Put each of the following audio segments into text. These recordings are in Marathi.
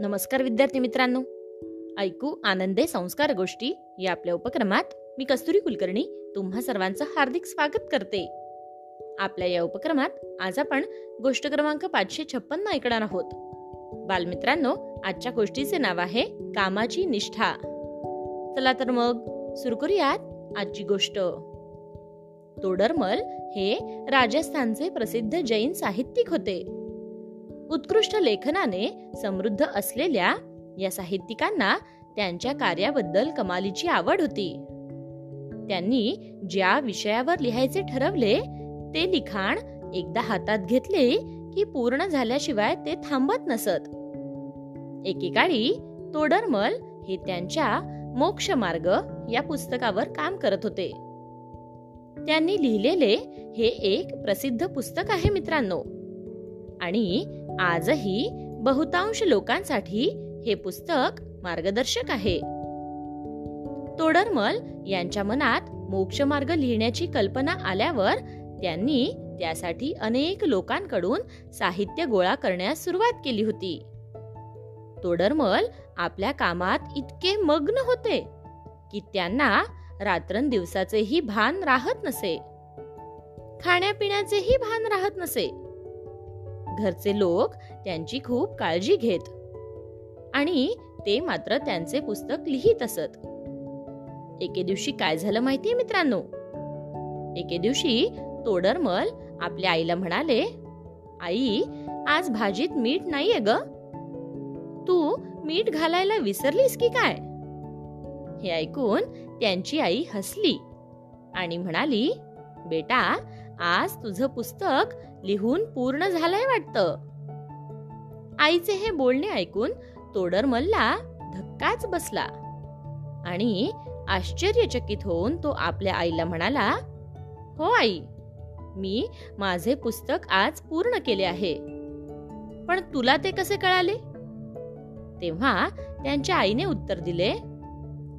नमस्कार विद्यार्थी मित्रांनो. ऐकू आनंदे संस्कार गोष्टी या आपल्या उपक्रमात मी कस्तुरी कुलकर्णी तुम्हा सर्वांचं हार्दिक स्वागत करते. आपल्या या उपक्रमात आज आपण गोष्ट क्रमांक पाचशे छप्पन्न ऐकणार आहोत. बालमित्रांनो आजच्या गोष्टीचे नाव आहे कामाची निष्ठा. चला तर मग सुरू करूयात आजची गोष्ट. तोडरमल हे राजस्थानचे प्रसिद्ध जैन साहित्यिक होते. उत्कृष्ट लेखनाने समृद्ध असलेल्या या साहित्यिकांना त्यांच्या कार्याबद्दल कमालीची आवड होती. त्यांनी ज्या विषयावर लिहायचे ठरवले ते लिखाण एकदा हातात घेतले की पूर्ण झाल्याशिवाय ते थांबत नसत. एकेकाळी तोडरमल हे त्यांच्या मोक्ष मार्ग या पुस्तकावर काम करत होते. त्यांनी लिहिलेले हे एक प्रसिद्ध पुस्तक आहे मित्रांनो. आणि आजही बहुतांश लोकांसाठी हे पुस्तक मार्गदर्शक आहे. तोडरमल यांच्या मनात मोक्षमार्ग लिहिण्याची कल्पना आल्यावर त्यांनी त्यासाठी अनेक लोकांकडून साहित्य गोळा करण्यास सुरुवात केली होती. तोडरमल आपल्या कामात इतके मग्न होते की त्यांना रात्रंदिवसाचेही भान राहत नसे. खाण्यापिण्याचेही भान राहत नसे. घरचे लोक त्यांची खूप काळजी घेत. आणि ते मात्र त्यांचे पुस्तक लिहित असत. एके दिवशी काय झालं माहितीये मित्रांनो? एके दिवशी तोडरमल आपल्या आईला म्हणाले आई आज भाजीत मीठ नाहीये ग. तू मीठ घालायला विसरलीस की काय? हे ऐकून त्यांची आई हसली आणि म्हणाली बेटा आज तुझं पुस्तक लिहून पूर्ण झालंय वाटतं. आईचे हे बोलणे ऐकून तोडरमलला धक्काच बसला. आणि आश्चर्यचकित होऊन तो आपल्या आईला म्हणाला हो आई मी माझे पुस्तक आज पूर्ण केले आहे. पण तुला ते कसे कळाले? तेव्हा त्यांच्या आईने उत्तर दिले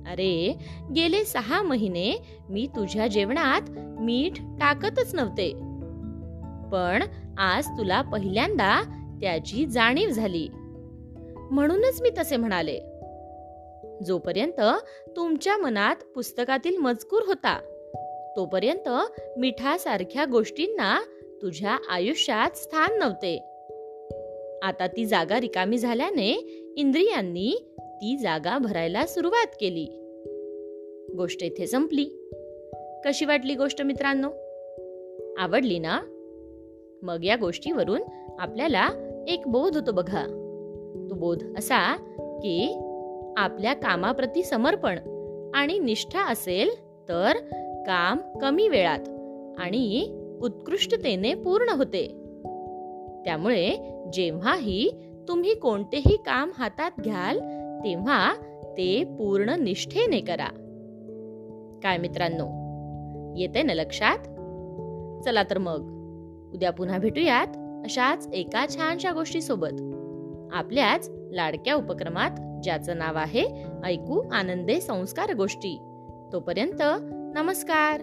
अरे गेले सहा महिने मी तुझ्या जेवणात मीठ टाकतच नव्हते. पण आज तुला पहिल्यांदा त्याची जाणीव झाली. म्हणूनच मी तसे म्हणाले. जोपर्यंत तुमच्या मनात पुस्तकातील मजकूर होता तोपर्यंत मिठासारख्या गोष्टींना तुझ्या आयुष्यात स्थान नव्हते. आता ती जागा रिकामी झाल्याने इंद्रियांनी ती जागा भरायला सुरुवात केली. गोष्ट इथे संपली. कशी वाटली गोष्ट मित्रांनो? आवडली ना? मग या गोष्टीवरून आपल्याला एक बोध होतो बघा. तो बोध असा की आपल्या कामाप्रती समर्पण आणि निष्ठा असेल तर काम कमी वेळात आणि उत्कृष्टतेने पूर्ण होते. त्यामुळे जेव्हाही तुम्ही कोणतेही काम हातात घ्याल तेव्हा ते पूर्ण निष्ठेने करा. काय मित्रांनो? येते ना लक्षात? चला तर मग उद्या पुन्हा भेटूयात अशाच एका छानशा गोष्टी सोबत आपल्याच लाडक्या उपक्रमात ज्याचं नाव आहे ऐकू आनंदे संस्कार गोष्टी. तोपर्यंत नमस्कार!